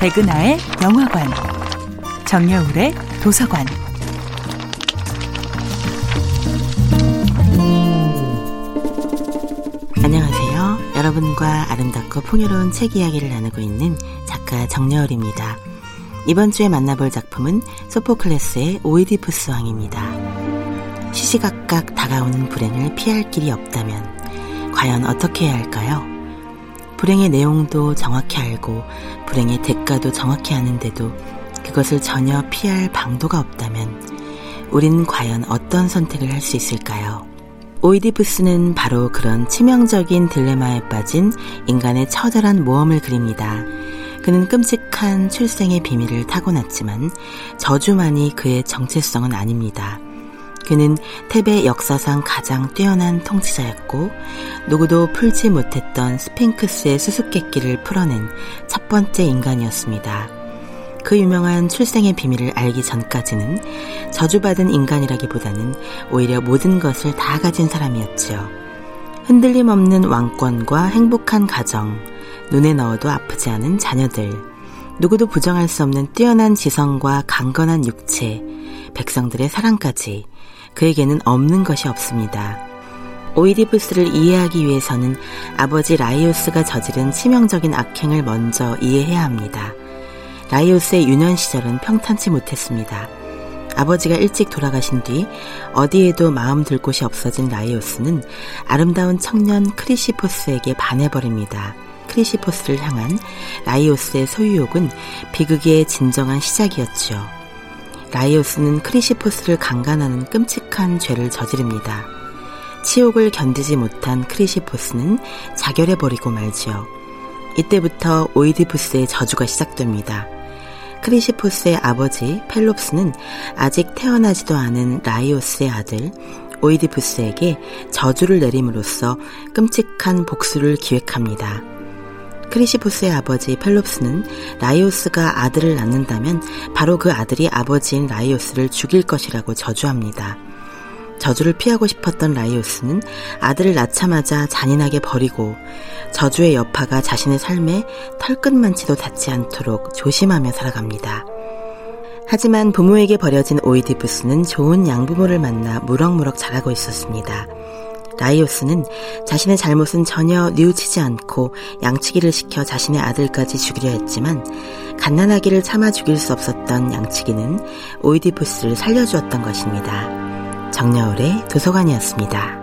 백은하의 영화관, 정여울의 도서관. 안녕하세요. 여러분과 아름답고 풍요로운 책 이야기를 나누고 있는 작가 정여울입니다. 이번 주에 만나볼 작품은 소포클레스의 오이디푸스 왕입니다. 시시각각 다가오는 불행을 피할 길이 없다면 과연 어떻게 해야 할까요? 불행의 내용도 정확히 알고 불행의 대가도 정확히 아는데도 그것을 전혀 피할 방도가 없다면 우린 과연 어떤 선택을 할 수 있을까요? 오이디푸스는 바로 그런 치명적인 딜레마에 빠진 인간의 처절한 모험을 그립니다. 그는 끔찍한 출생의 비밀을 타고났지만 저주만이 그의 정체성은 아닙니다. 그는 테베 역사상 가장 뛰어난 통치자였고 누구도 풀지 못했던 스핑크스의 수수께끼를 풀어낸 첫 번째 인간이었습니다. 그 유명한 출생의 비밀을 알기 전까지는 저주받은 인간이라기보다는 오히려 모든 것을 다 가진 사람이었지요. 흔들림 없는 왕권과 행복한 가정, 눈에 넣어도 아프지 않은 자녀들, 누구도 부정할 수 없는 뛰어난 지성과 강건한 육체, 백성들의 사랑까지 그에게는 없는 것이 없습니다. 오이디푸스를 이해하기 위해서는 아버지 라이오스가 저지른 치명적인 악행을 먼저 이해해야 합니다. 라이오스의 유년 시절은 평탄치 못했습니다. 아버지가 일찍 돌아가신 뒤 어디에도 마음 둘 곳이 없어진 라이오스는 아름다운 청년 크리시포스에게 반해버립니다. 크리시포스를 향한 라이오스의 소유욕은 비극의 진정한 시작이었죠. 라이오스는 크리시포스를 강간하는 끔찍한 죄를 저지릅니다. 치욕을 견디지 못한 크리시포스는 자결해버리고 말지요. 이때부터 오이디푸스의 저주가 시작됩니다. 크리시포스의 아버지 펠롭스는 아직 태어나지도 않은 라이오스의 아들 오이디푸스에게 저주를 내림으로써 끔찍한 복수를 기획합니다. 크리시포스의 아버지 펠롭스는 라이오스가 아들을 낳는다면 바로 그 아들이 아버지인 라이오스를 죽일 것이라고 저주합니다. 저주를 피하고 싶었던 라이오스는 아들을 낳자마자 잔인하게 버리고 저주의 여파가 자신의 삶에 털끝만치도 닿지 않도록 조심하며 살아갑니다. 하지만 부모에게 버려진 오이디푸스는 좋은 양부모를 만나 무럭무럭 자라고 있었습니다. 라이오스는 자신의 잘못은 전혀 뉘우치지 않고 양치기를 시켜 자신의 아들까지 죽이려 했지만 갓난아기를 참아 죽일 수 없었던 양치기는 오이디푸스를 살려주었던 것입니다. 정여울의 도서관이었습니다.